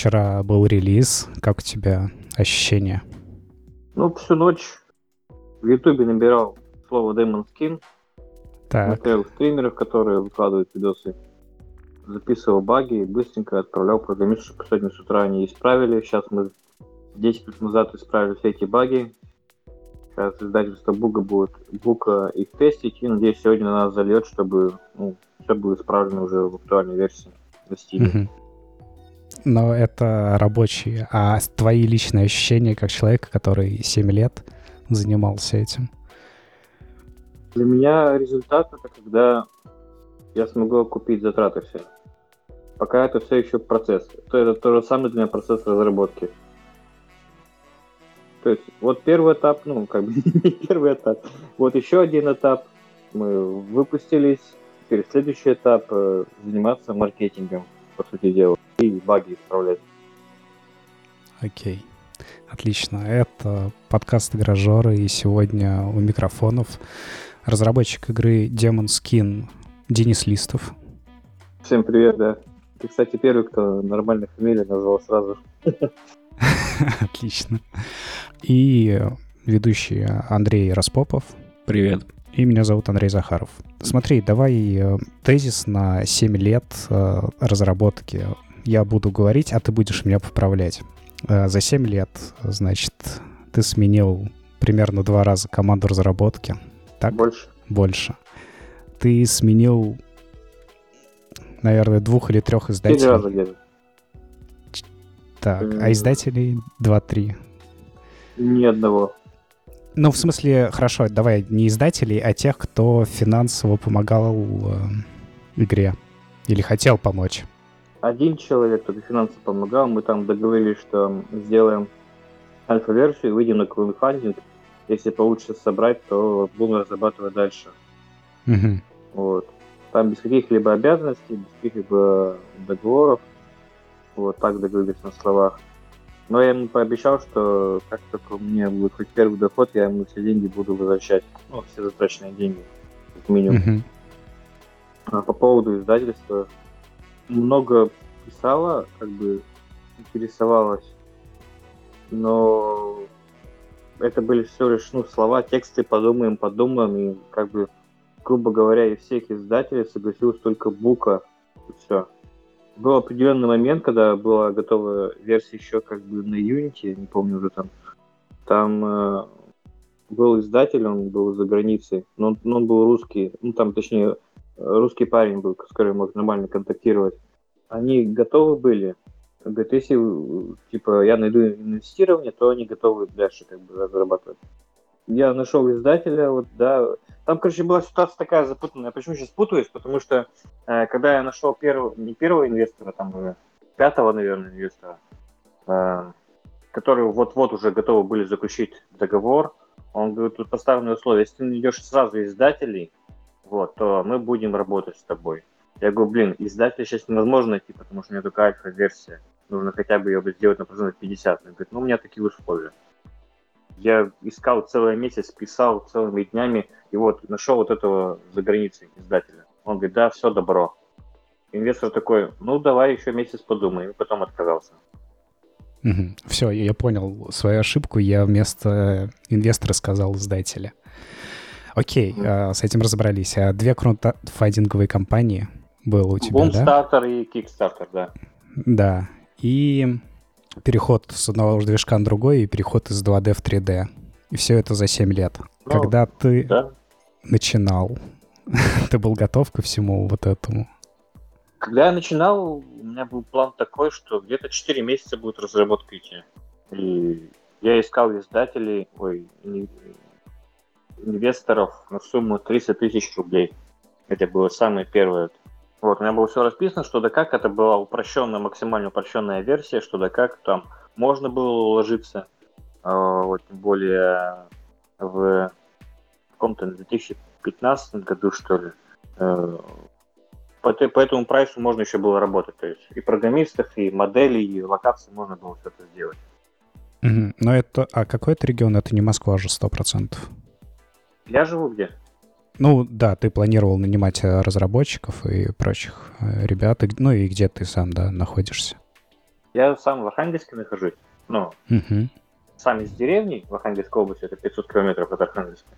вчера был релиз. Как у тебя ощущения? Ну, всю ночь в Ютубе набирал слово Demon Skin. Так. Смотрел стримеров, которые выкладывают видосы. Записывал баги и быстренько отправлял программисту, чтобы сегодня с утра они исправили. Сейчас мы 10 минут назад исправили все эти баги. Сейчас издательство Буга будет Бука их тестить. И надеюсь, сегодня на нас зальет, чтобы ну, все было исправлено уже в актуальной версии на Steam. Но это рабочие. А твои личные ощущения как человека, который 7 лет занимался этим? Для меня результат это когда я смогу окупить затраты все. Пока это все еще процесс. То это то же самое для меня процесс разработки. То есть вот первый этап, ну как бы не первый этап. Вот еще один этап. Мы выпустились. Теперь следующий этап э, заниматься маркетингом, по сути дела, и баги исправлять. Окей. Отлично. Это подкаст «Гаражеры», и сегодня у микрофонов разработчик игры Demon Skin Денис Листов. Всем привет, да. Ты, кстати, первый, кто нормальную фамилию назвал сразу. Отлично. И ведущий Андрей Распопов. Привет. И меня зовут Андрей Захаров. Смотри, давай э, тезис на 7 лет э, разработки. Я буду говорить, а ты будешь меня поправлять. Э, За 7 лет, значит, ты сменил примерно два раза команду разработки. Так? Больше. Больше. Ты сменил, наверное, двух или трех Четыре издателей. раза где-то. Так, а М. издателей 2-3. Ни одного. Ну, в смысле, хорошо, давай не издателей, а тех, кто финансово помогал э, игре. Или хотел помочь. Один человек, кто финансово помогал, мы там договорились, что сделаем альфа-версию, выйдем на краудфандинг. Если получится собрать, то будем разрабатывать дальше. Мгм. Вот. Там без каких-либо обязанностей, без каких-либо договоров. Вот так договорились на словах. Но я ему пообещал, что как только у меня будет хоть первый доход, я ему все деньги буду возвращать. Ну, все затраченные деньги, как минимум. Мгм. А по поводу издательства много писала, как бы интересовалась, но это были всего лишь ну, слова, тексты, подумаем, подумаем, и как бы, грубо говоря, из всех издателей согласилась только Бука, и все. Был определенный момент, когда была готова версия еще как бы на Unity, не помню уже там, там э, был издатель, он был за границей, но но он был русский, ну там точнее русский парень был, с которым мог нормально контактировать. Они готовы были. Говорит, если э, типа я найду инвестирование, то они готовы дальше как бы разрабатывать. Я нашел издателя, вот, да. Там, короче, была ситуация такая запутанная. Почему сейчас путаюсь? Потому что э, когда я нашел первого, не первого инвестора, там уже пятого, наверное, инвестора, э, которые вот-вот уже готовы были заключить договор, он говорит, тут поставленные условия. Если ты найдешь сразу издателей, вот, то мы будем работать с тобой. Я говорю, блин, издателя сейчас невозможно найти, потому что у меня только альфа-версия. Нужно хотя бы ее сделать на процентов 50. Он говорит, ну у меня такие условия. Я искал целый месяц, писал целыми днями, и вот нашел вот этого за границей издателя. Он говорит, да, все добро. Инвестор такой, ну давай еще месяц подумай, и потом отказался. Все, я понял свою ошибку. Я вместо инвестора сказал издателя. Окей, а, с этим разобрались. А две краудфандинговые компании было у тебя, да? Бумстартер и Кикстартер, да. Да. И переход с одного движка на другой, и переход из 2D в 3D. И все это за 7 лет. Ну, Когда ты Да. начинал, ты был готов ко всему вот этому? Когда я начинал, у меня был план такой, что где-то 4 месяца будет разработка идти. И я искал издателей, ой, инвесторов на сумму 300 тысяч рублей. Это было самое первое. Вот, у меня было все расписано, что да как, это была упрощенная, максимально упрощенная версия, что да как, там можно было уложиться, э, вот, тем более в каком-то 2015 году, что ли, э, по, по этому прайсу можно еще было работать. То есть и программистов, и моделей, и локаций можно было все это сделать. Мгм. Но это... А какой это регион? Это не Москва же, 100%. Я живу где? Ну, да, ты планировал нанимать э, разработчиков и прочих э, ребят. Ну и где ты сам, да, находишься? Я сам в Архангельске нахожусь. Ну, Мгм. сам из деревни в Архангельской области, это 500 километров от Архангельска.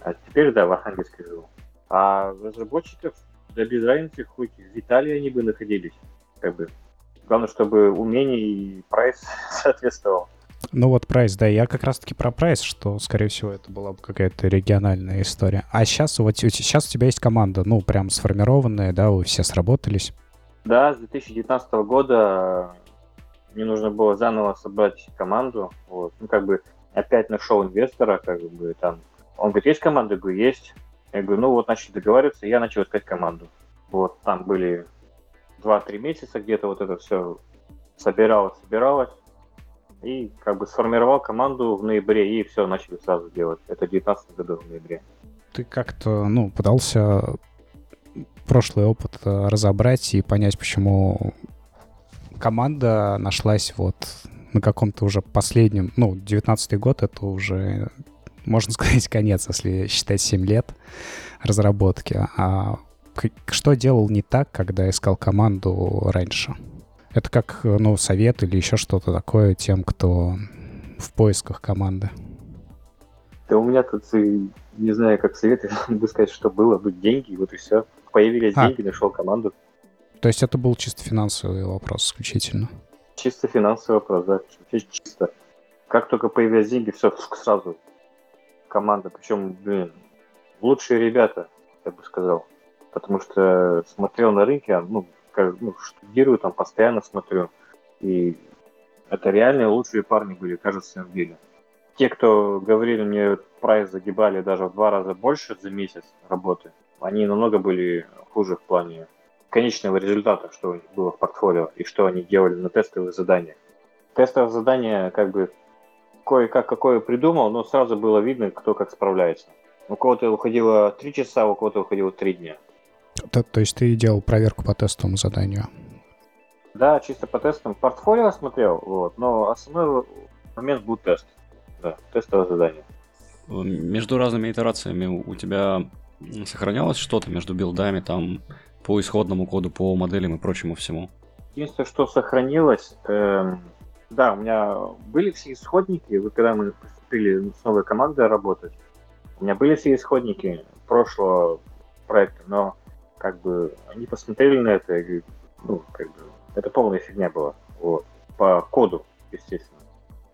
А теперь, да, в Архангельске живу. А разработчиков, да без разницы, хоть в Италии они бы находились. Как бы. Главное, чтобы умение и прайс соответствовал. Ну вот прайс, да, я как раз-таки про прайс, что, скорее всего, это была бы какая-то региональная история. А сейчас вот сейчас у тебя есть команда, ну, прям сформированная, да, вы все сработались. Да, с 2019 года мне нужно было заново собрать команду. Вот. Ну, как бы опять нашел инвестора, как бы там. Он говорит, есть команда? Я говорю, есть. Я говорю, ну вот начали договариваться, я начал искать команду. Вот, там были 2-3 месяца где-то вот это все собиралось, собиралось. И как бы сформировал команду в ноябре, и все, начали сразу делать. Это в 19 году в ноябре. Ты как-то, ну, пытался прошлый опыт э, разобрать и понять, почему команда нашлась вот на каком-то уже последнем, ну, 19 год, это уже, можно сказать, конец, если считать 7 лет разработки. А что делал не так, когда искал команду раньше? Это как, ну, совет или еще что-то такое тем, кто в поисках команды? Да у меня тут, и не знаю, как совет, я могу сказать, что было, бы деньги, вот и все. Появились А. деньги, нашел команду. То есть это был чисто финансовый вопрос исключительно? Чисто финансовый вопрос, да, чисто. Как только появились деньги, все, сразу команда. Причем, блин, лучшие ребята, я бы сказал. Потому что смотрел на рынке, ну, как, ну, штудирую там, постоянно смотрю. И это реальные лучшие парни были, кажется, в деле. Те, кто говорили мне, прайс загибали даже в два раза больше за месяц работы, они намного были хуже в плане конечного результата, что у них было в портфолио и что они делали на тестовых заданиях. Тестовое задание, как бы, кое-как какое придумал, но сразу было видно, кто как справляется. У кого-то уходило 3 часа, у кого-то уходило 3 дня. То, то есть ты делал проверку по тестовому заданию? Да, чисто по тестам. Портфолио смотрел, вот, но основной момент был тест. Да, тестовое задание. Между разными итерациями у тебя сохранялось что-то между билдами, там, по исходному коду, по моделям и прочему всему? Единственное, что сохранилось, эм, да, у меня были все исходники, вот когда мы приступили с новой командой работать, у меня были все исходники прошлого проекта, но как бы они посмотрели на это и ну, как бы, это полная фигня была. Вот. По коду, естественно.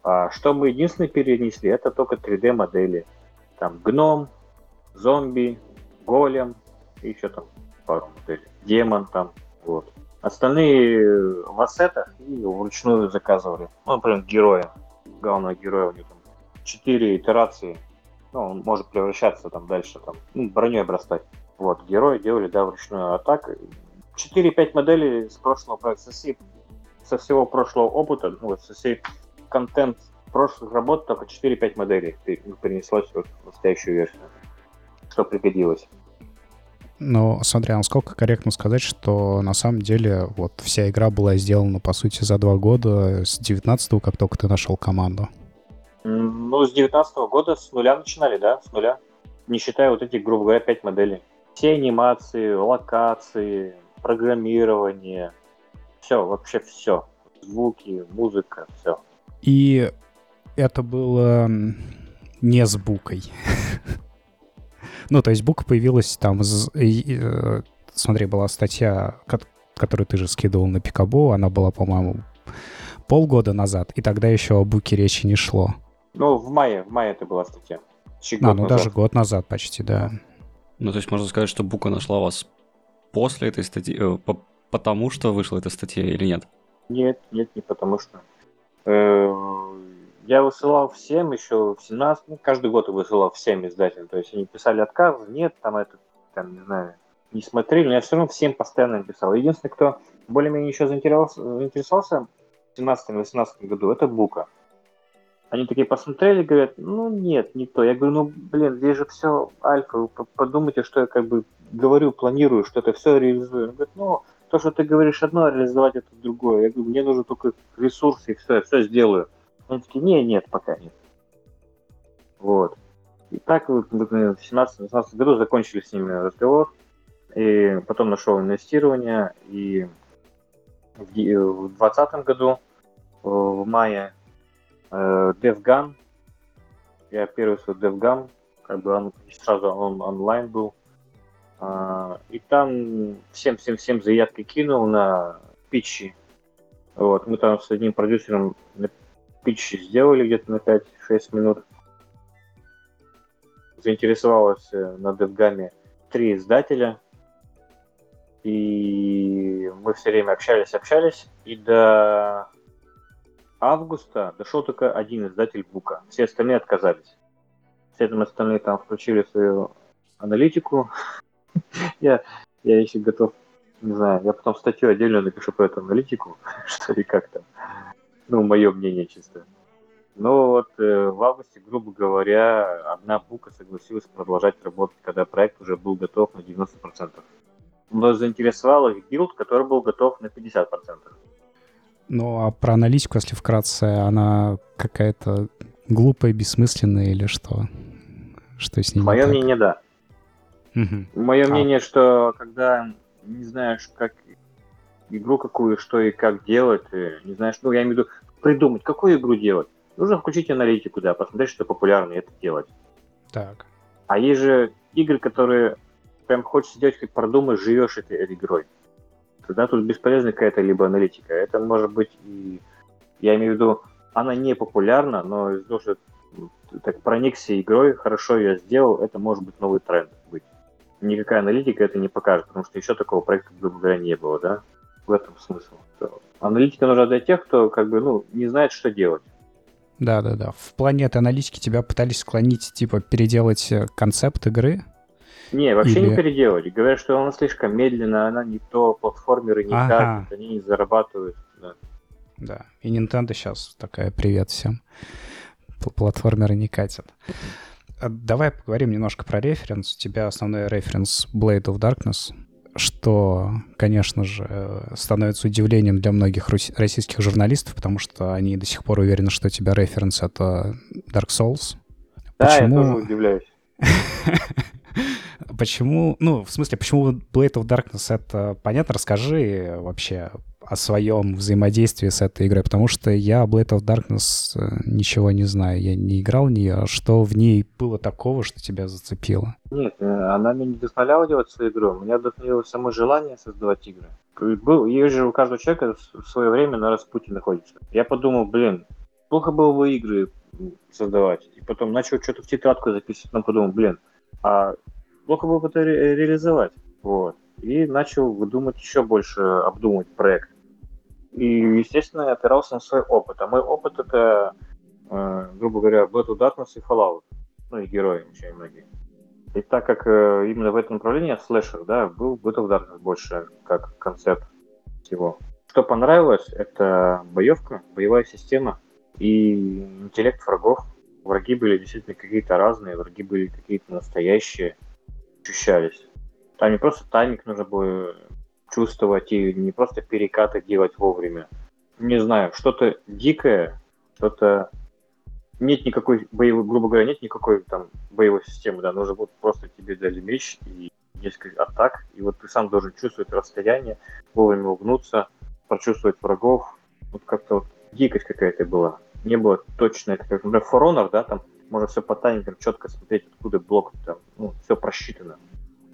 А что мы единственное перенесли, это только 3D-модели. Там гном, зомби, голем и еще там пару моделей. Демон там, вот. Остальные в ассетах и вручную заказывали. Ну, например, героя. Главного героя у него там четыре итерации. Ну, он может превращаться там дальше, там, ну, броней обрастать. Вот, герои делали, да, вручную. А так, 4-5 моделей с прошлого проекта, со, всего прошлого опыта, ну, вот, со всей контент прошлых работ, только 4-5 моделей перенеслось вот в настоящую версию. Что пригодилось. Но смотри, а насколько корректно сказать, что на самом деле вот вся игра была сделана, по сути, за два года, с 19 как только ты нашел команду? Ну, с 19 года с нуля начинали, да, с нуля. Не считая вот этих, грубо говоря, 5 моделей. Все анимации, локации, программирование, все, вообще все. Звуки, музыка, все. И это было не с букой. Ну, то есть бука появилась там... э, Смотри, была статья, которую ты же скидывал на Пикабу, она была, по-моему, полгода назад, и тогда еще о буке речи не шло. Ну, в мае, в мае это была статья. Чуть а, ну назад. даже год назад почти, да. Ну, то есть можно сказать, что Бука нашла вас после этой статьи, э, по потому что вышла эта статья или нет? Нет, нет, не потому что. Э, я высылал всем еще в 17, ну, каждый год высылал всем издателям. То есть они писали отказ, нет, там это, там, не знаю, не смотрели, но я все равно всем постоянно писал. Единственный, кто более-менее еще заинтересовался в 17-18 году, это Бука. Они такие посмотрели, говорят, ну нет, не то. Я говорю, ну блин, здесь же все альфа, вы подумайте, что я как бы говорю, планирую, что это все реализую. Он говорит, ну то, что ты говоришь одно, а реализовать это другое. Я говорю, мне нужно только ресурсы и все, я все сделаю. Они такие, не, нет, пока нет. Вот. И так вот в 17-18 году закончили с ними разговор. И потом нашел инвестирование. И в 2020 году в мае э, DevGun. Я первый свой DevGun, как бы он сразу он онлайн был. А, и там всем-всем-всем заявки кинул на питчи. Вот, мы там с одним продюсером питчи сделали где-то на 5-6 минут. Заинтересовалось э, на DevGam три издателя. И мы все время общались, общались. И до августа дошел только один издатель Бука. Все остальные отказались. Все остальные там включили свою аналитику. я, я еще готов, не знаю, я потом статью отдельно напишу про эту аналитику, что и как там. Ну, мое мнение чисто. Но вот э, в августе, грубо говоря, одна Бука согласилась продолжать работать, когда проект уже был готов на 90%. Но заинтересовал их build, который был готов на 50%. Ну, а про аналитику, если вкратце, она какая-то глупая, бессмысленная или что? Что с ней Мое мнение, да. Угу. Мое а. мнение, что когда не знаешь, как игру какую, что и как делать, не знаешь, ну, я имею в виду придумать, какую игру делать, нужно включить аналитику, да, посмотреть, что популярно, и это делать. Так. А есть же игры, которые прям хочешь сделать, как продумаешь, живешь этой игрой. Тогда тут бесполезна какая-то либо аналитика. Это может быть и... Я имею в виду, она не популярна, но из-за того, что так проникся игрой, хорошо ее сделал, это может быть новый тренд быть. Никакая аналитика это не покажет, потому что еще такого проекта, грубо говоря, не было, да? В этом смысл. Аналитика нужна для тех, кто как бы, ну, не знает, что делать. Да, да, да. В плане этой аналитики тебя пытались склонить, типа, переделать э, концепт игры, не, вообще Или... не переделывать. Говорят, что она слишком медленная, она не то, платформеры не ага. катят, они не зарабатывают. Да. да, и Nintendo сейчас такая привет всем. Платформеры не катят. А давай поговорим немножко про референс. У тебя основной референс Blade of Darkness, что, конечно же, становится удивлением для многих российских журналистов, потому что они до сих пор уверены, что у тебя референс — это Dark Souls. Да, Почему... я тоже удивляюсь. Почему, ну, в смысле, почему Blade of Darkness это понятно? Расскажи вообще о своем взаимодействии с этой игрой, потому что я Blade of Darkness э, ничего не знаю, я не играл в нее. Что в ней было такого, что тебя зацепило? Нет, э, она мне не вдохновляла делать свою игру, меня вдохновило само желание создавать игры. Был, есть же у каждого человека в свое время на распутье находится. Я подумал, блин, плохо было бы игры создавать. И потом начал что-то в тетрадку записывать, но подумал, блин, а плохо бы это ре- реализовать. Вот. И начал выдумать еще больше, обдумывать проект. И, естественно, я опирался на свой опыт. А мой опыт это, э, грубо говоря, Battle Darkness и Fallout. Ну и герои очень многие. И так как э, именно в этом направлении слэшер, да, был Battle Darkness больше как концепт всего. Что понравилось, это боевка, боевая система и интеллект врагов. Враги были действительно какие-то разные, враги были какие-то настоящие ощущались. Там не просто тайминг нужно было чувствовать и не просто перекаты делать вовремя. Не знаю, что-то дикое, что-то... Нет никакой боевой, грубо говоря, нет никакой там боевой системы, да, нужно будет просто тебе дали меч и несколько атак, и вот ты сам должен чувствовать расстояние, вовремя угнуться, прочувствовать врагов. Вот как-то вот дикость какая-то была. Не было точно, это как, например, For Honor, да, там можно все по таймингам четко смотреть, откуда блок там, ну, все просчитано.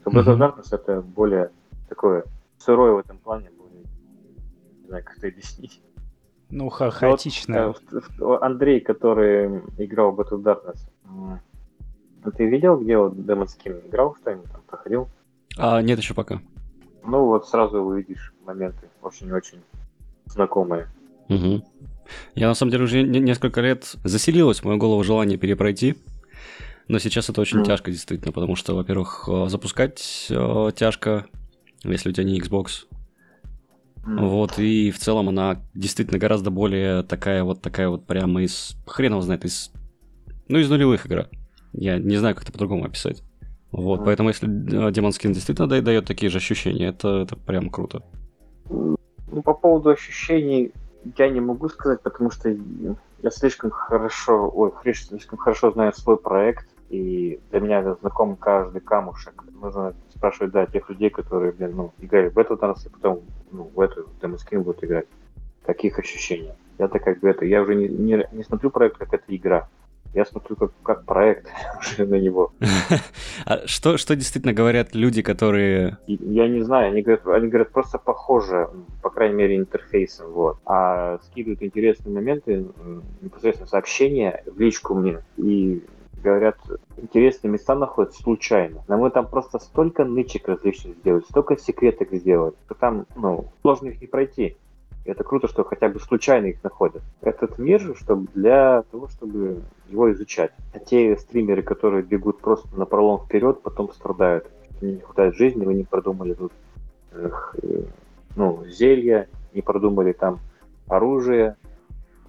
Black mm-hmm. Darkness это более такое сырое в этом плане, более, не знаю, как это объяснить. Ну, ха хаотично. Вот, Андрей, который играл в Battle Darkness, ты видел, где вот Demon Skin играл, что-нибудь там проходил? А, нет, еще пока. Ну вот сразу увидишь моменты очень-очень знакомые. Угу. Я на самом деле уже несколько лет заселилось в мою голову желание перепройти. Но сейчас это очень mm. тяжко, действительно, потому что, во-первых, э, запускать э, тяжко, если у тебя не Xbox. Mm. Вот, и в целом она действительно гораздо более такая вот, такая вот прямо из, хрен знает, из, ну, из нулевых игра. Я не знаю, как это по-другому описать. Вот, mm. поэтому если э, Demon Skin действительно дает такие же ощущения, это, это прям круто. Ну, по поводу ощущений, я не могу сказать, потому что я слишком хорошо, ой, слишком хорошо знаю свой проект, и для меня знаком каждый камушек. Нужно спрашивать, да, тех людей, которые, блин, ну, играли в эту танцы, потом ну, в эту демоскрин будут играть. Каких ощущений? Я-то как бы это, я уже не, не, не смотрю проект как это игра. Я смотрю как, как проект уже на него. А что, что действительно говорят люди, которые... Я не знаю, они говорят, они говорят просто похоже, по крайней мере, интерфейсом, вот. А скидывают интересные моменты, непосредственно сообщения в личку мне. И говорят, интересные места находят случайно. Но мы там просто столько нычек различных сделали, столько секреток сделали, что там, ну, сложно их не пройти. И это круто, что хотя бы случайно их находят. Этот мир, чтобы для того, чтобы его изучать. А те стримеры, которые бегут просто на пролом вперед, потом страдают. Не хватает жизни, вы не продумали тут э, ну, зелья, не продумали там оружие,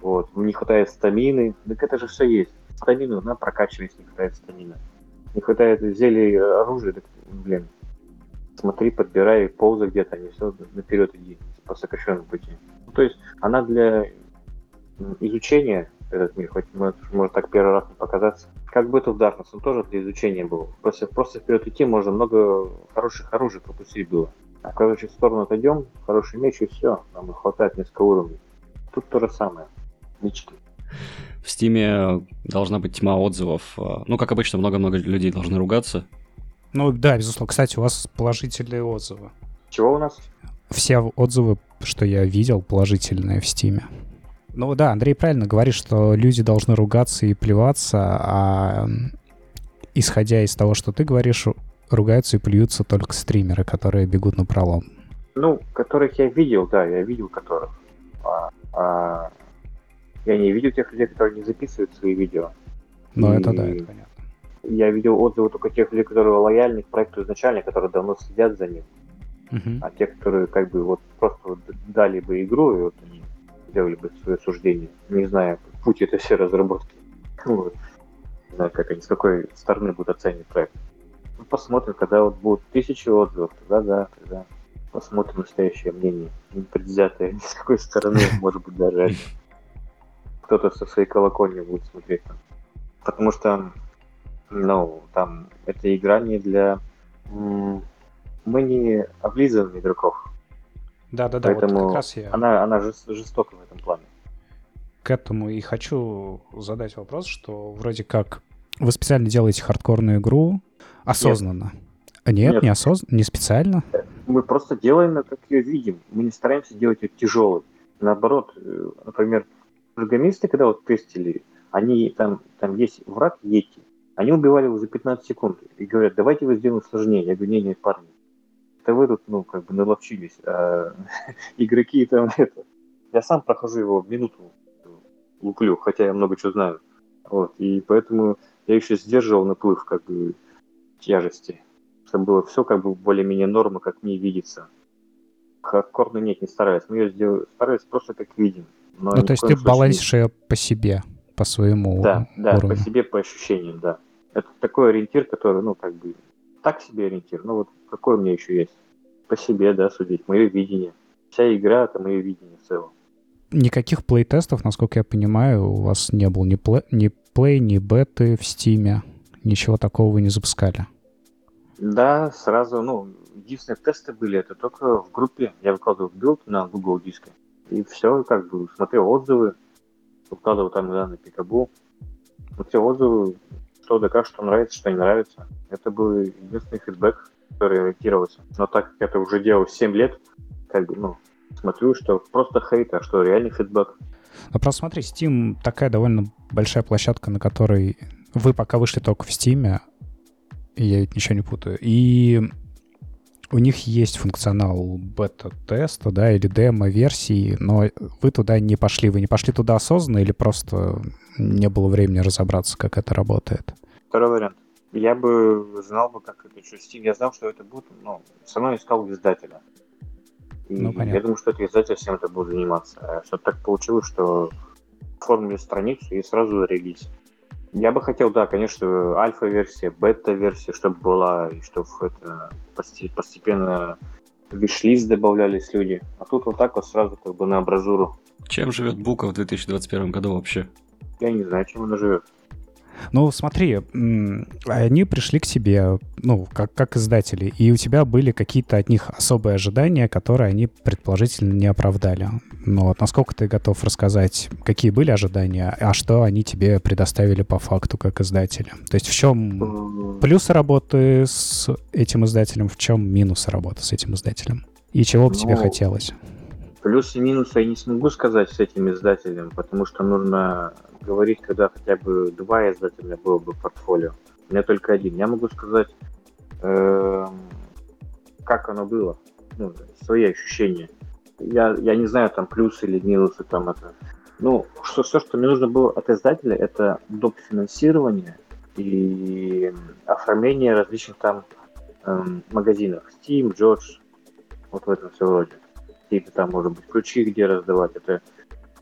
вот, не хватает стамины. Так это же все есть. Стамину, на, прокачивать, не хватает стамина. Не хватает зелья оружия, так, блин, смотри, подбирай, ползай где-то, не все, наперед иди по сокращенному пути. Ну, то есть она для изучения этот мир, хоть может, может так первый раз не показаться. Как бы это в Darkness, он тоже для изучения был. Просто, просто вперед идти можно много хороших оружий пропустить было. А короче, в сторону отойдем, хороший меч и все, нам хватает несколько уровней. Тут то же самое. Нички. В Стиме должна быть тьма отзывов. Ну, как обычно, много-много людей должны ругаться. Ну да, безусловно. Кстати, у вас положительные отзывы. Чего у нас? Все отзывы, что я видел, положительные в Стиме. Ну да, Андрей правильно говорит, что люди должны ругаться и плеваться, а исходя из того, что ты говоришь, ругаются и плюются только стримеры, которые бегут на пролом. Ну, которых я видел, да, я видел которых. А, а, я не видел тех людей, которые не записывают свои видео. Ну, и... это да, это понятно. Я видел отзывы только тех людей, которые лояльны к проекту изначально, которые давно следят за ним. Uh-huh. А те, которые как бы вот просто вот дали бы игру, и вот они сделали бы свое суждение, не зная путь этой все разработки. Вот. Не знаю, как они, с какой стороны будут оценивать проект. Ну, посмотрим, когда вот будут тысячи отзывов, тогда да, тогда посмотрим настоящее мнение, не предвзятое ни с какой стороны, может быть, даже кто-то со своей колокольни будет смотреть там. Потому что, ну, там, эта игра не для мы не облизываем игроков. Да-да-да, Поэтому вот как раз я... Она, она жестока в этом плане. К этому и хочу задать вопрос, что вроде как вы специально делаете хардкорную игру осознанно. Нет, Нет, Нет. Не, осоз... не специально. Мы просто делаем, как ее видим. Мы не стараемся делать ее тяжелой. Наоборот, э, например, программисты, когда вот тестили, они там, там есть враг Йети, они убивали его за 15 секунд и говорят, давайте вы сделаем сложнее. Я говорю, не, не, парни, это вы тут, ну, как бы наловчились, а игроки там это... Я сам прохожу его в минуту луклю, хотя я много чего знаю. Вот, и поэтому я еще сдерживал наплыв, как бы, тяжести. Чтобы было все как бы более-менее норма, как мне видится. Хардкорно нет, не стараюсь. Мы ее сделали, стараюсь просто как видим. Но ну, то есть ты балансишь ее по себе, по своему Да, да, уровню. по себе, по ощущениям, да. Это такой ориентир, который, ну, как бы, так себе ориентир. Ну вот какой у меня еще есть? По себе, да, судить. Мое видение. Вся игра — это мое видение в целом. Никаких playtest ов, насколько я понимаю, у вас не было ни, play, ни play, ни беты в Steam е. Ничего такого вы не запускали. Да, сразу, ну, единственные тесты были, это только в группе. Я выкладывал build на Google диске. И все, как бы, смотрел отзывы, выкладывал там, да, на Пикабу. Смотрел отзывы, что да как, что нравится, что не нравится. Это был единственный фидбэк, который ориентировался. Но так как это уже делал 7 лет, как бы, ну, смотрю, что просто хейт, а что реальный фидбэк. Ну, просто смотри, Steam такая довольно большая площадка, на которой вы пока вышли только в Steam, я ведь ничего не путаю, и у них есть функционал бета-теста, да, или демо-версии, но вы туда не пошли. Вы не пошли туда осознанно или просто не было времени разобраться, как это работает? Второй вариант. Я бы знал бы, как это Steam. Я знал, что это будет, ну, со мной искал издателя. И ну, понятно. я думаю, что это издатель всем это будет заниматься. А что так получилось, что оформили страницу и сразу релиз. Я бы хотел, да, конечно, альфа-версия, бета-версия, чтобы была, и чтобы это постепенно виш добавлялись люди. А тут вот так вот сразу как бы на абразуру. Чем живет Бука в 2021 году вообще? Я не знаю, чем она живет. Ну, смотри, они пришли к тебе, ну, как, как издатели, и у тебя были какие-то от них особые ожидания, которые они предположительно не оправдали. Но вот насколько ты готов рассказать, какие были ожидания, а что они тебе предоставили по факту как издатели? То есть в чем плюсы работы с этим издателем, в чем минусы работы с этим издателем? И чего бы ну, тебе хотелось? Плюсы и минусы я не смогу сказать с этим издателем, потому что нужно говорить, когда хотя бы два издателя было бы в портфолио. У меня только один. Я могу сказать, э, как оно было, ну, свои ощущения. Я, я не знаю, там плюсы или минусы там это. Ну, что, все, что мне нужно было от издателя, это доп. финансирование и оформление различных там эм, магазинов. Steam, George, вот в этом все вроде. Какие-то там, может быть, ключи где раздавать. Это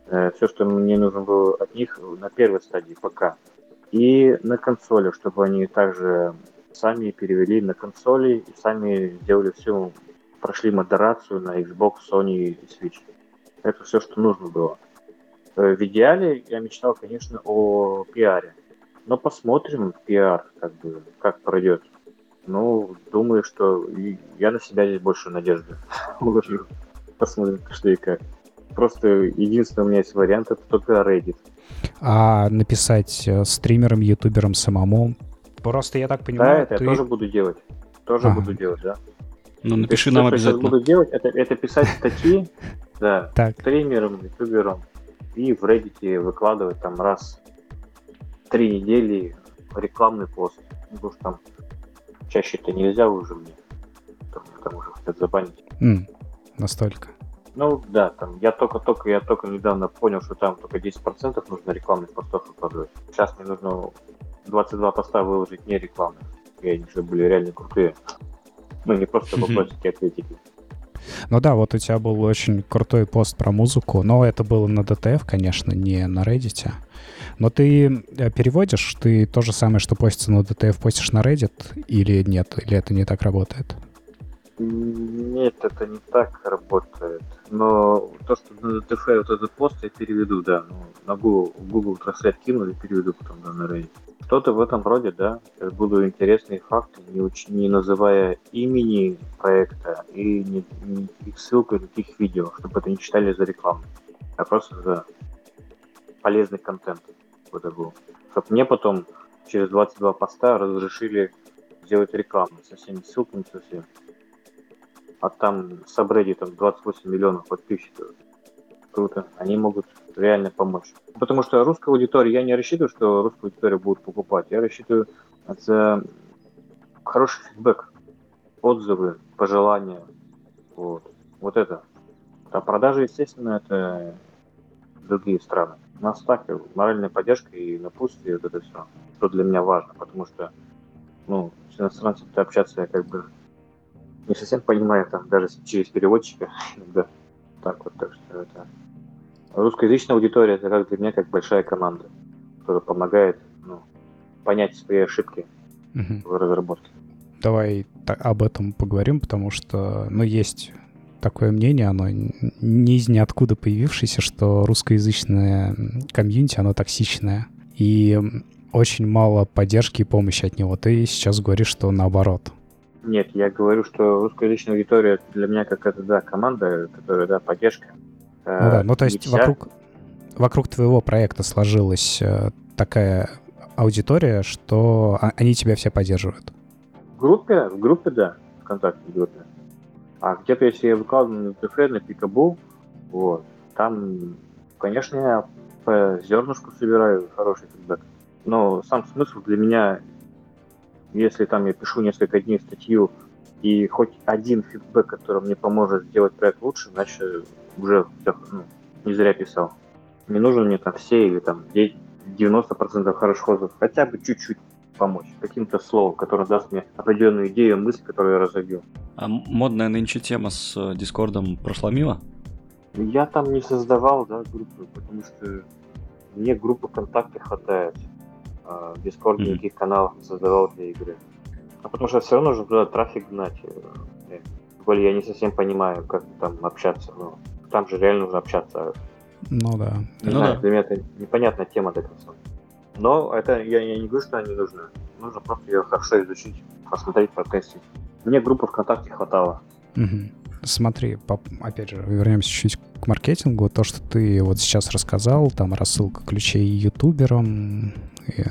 э, все, что мне нужно было от них на первой стадии пока. И на консоли, чтобы они также сами перевели на консоли и сами сделали все, прошли модерацию на Xbox, Sony и Switch. Это все, что нужно было. Э, в идеале я мечтал, конечно, о пиаре. Но посмотрим пиар, как бы, как пройдет. Ну, думаю, что я на себя здесь больше надежды уложу. Посмотрим, что и как. Просто единственный у меня есть вариант, это только Reddit. А написать э, стримерам, ютуберам самому? Просто я так понимаю, Да, это ты... я тоже буду делать. Тоже ага. буду делать, да. Ну, напиши нам что обязательно. Что я буду делать, это, это писать статьи, да, стримерам, ютуберам, и в Reddit выкладывать там раз в три недели рекламный пост. Ну, потому что там чаще это нельзя уже мне, потому что хотят забанить. Mm, настолько. Ну да, там я только-только, я только недавно понял, что там только 10% нужно рекламных постов выкладывать. Сейчас мне нужно 22 поста выложить не рекламных. И они же были реально крутые. Ну, не просто вопросики ответики. Ну да, вот у тебя был очень крутой пост про музыку, но это было на DTF, конечно, не на Reddit. Но ты э, переводишь, ты то же самое, что постится на DTF, постишь на Reddit или нет? Или это не так работает? Нет, это не так работает. Но то, что на DTF вот этот пост я переведу, да. Ну, на Google, Google Translate кину и переведу потом на Reddit. Что-то в этом роде, да. Буду интересные факты, не, уч... не называя имени проекта и не, не их ссылку никаких видео, чтобы это не читали за рекламу, а просто за полезный контент это был. Чтобы мне потом через 22 поста разрешили сделать рекламу со всеми ссылками, со всем. А там с там 28 миллионов подписчиков. Круто. Они могут реально помочь. Потому что русская аудитория, я не рассчитываю, что русскую аудиторию будут покупать. Я рассчитываю за хороший фидбэк, отзывы, пожелания. Вот. Вот это. А продажи, естественно, это другие страны на стаке моральная поддержка и напутствие, вот это все, что для меня важно, потому что, ну, с иностранцами общаться я как бы не совсем понимаю, там, даже через переводчика иногда. Так вот, так что это... Русскоязычная аудитория, это как для меня как большая команда, которая помогает, ну, понять свои ошибки угу. в разработке. Давай об этом поговорим, потому что, ну, есть такое мнение, оно не из ниоткуда появившееся, что русскоязычное комьюнити, оно токсичное. И очень мало поддержки и помощи от него. Ты сейчас говоришь, что наоборот. Нет, я говорю, что русскоязычная аудитория для меня как это, да, команда, которая, да, поддержка. Ну да, ну то есть вся... вокруг, вокруг твоего проекта сложилась э, такая аудитория, что они тебя все поддерживают. В группе, в группе, да, ВКонтакте в группе. А где-то, если я выкладываю на ТФ, на Пикабу, вот, там, конечно, я по зернышку собираю хороший фидбэк. Но сам смысл для меня, если там я пишу несколько дней статью, и хоть один фидбэк, который мне поможет сделать проект лучше, значит, уже ну, не зря писал. Не нужно мне там все или там 90% хороших отзывов, хотя бы чуть-чуть помочь каким-то словом, которое даст мне определенную идею, мысль, которую я разовью. А модная нынче тема с э, Дискордом прошла мимо? Я там не создавал, да, группы, потому что мне группы ВКонтакте хватает. В Дискорде mm-hmm. никаких каналов не создавал для игры. А потому что все равно нужно туда трафик гнать. Э, тем более я не совсем понимаю, как там общаться. Ну, там же реально нужно общаться. Ну да. Не ну знаю, да. для меня это непонятная тема до конца. Но это я, я не говорю, что они нужны. Нужно просто ее хорошо изучить, посмотреть, протестить. Мне группы ВКонтакте хватало. Угу. Смотри, опять же, вернемся чуть-чуть к маркетингу. То, что ты вот сейчас рассказал, там рассылка ключей ютуберам, и,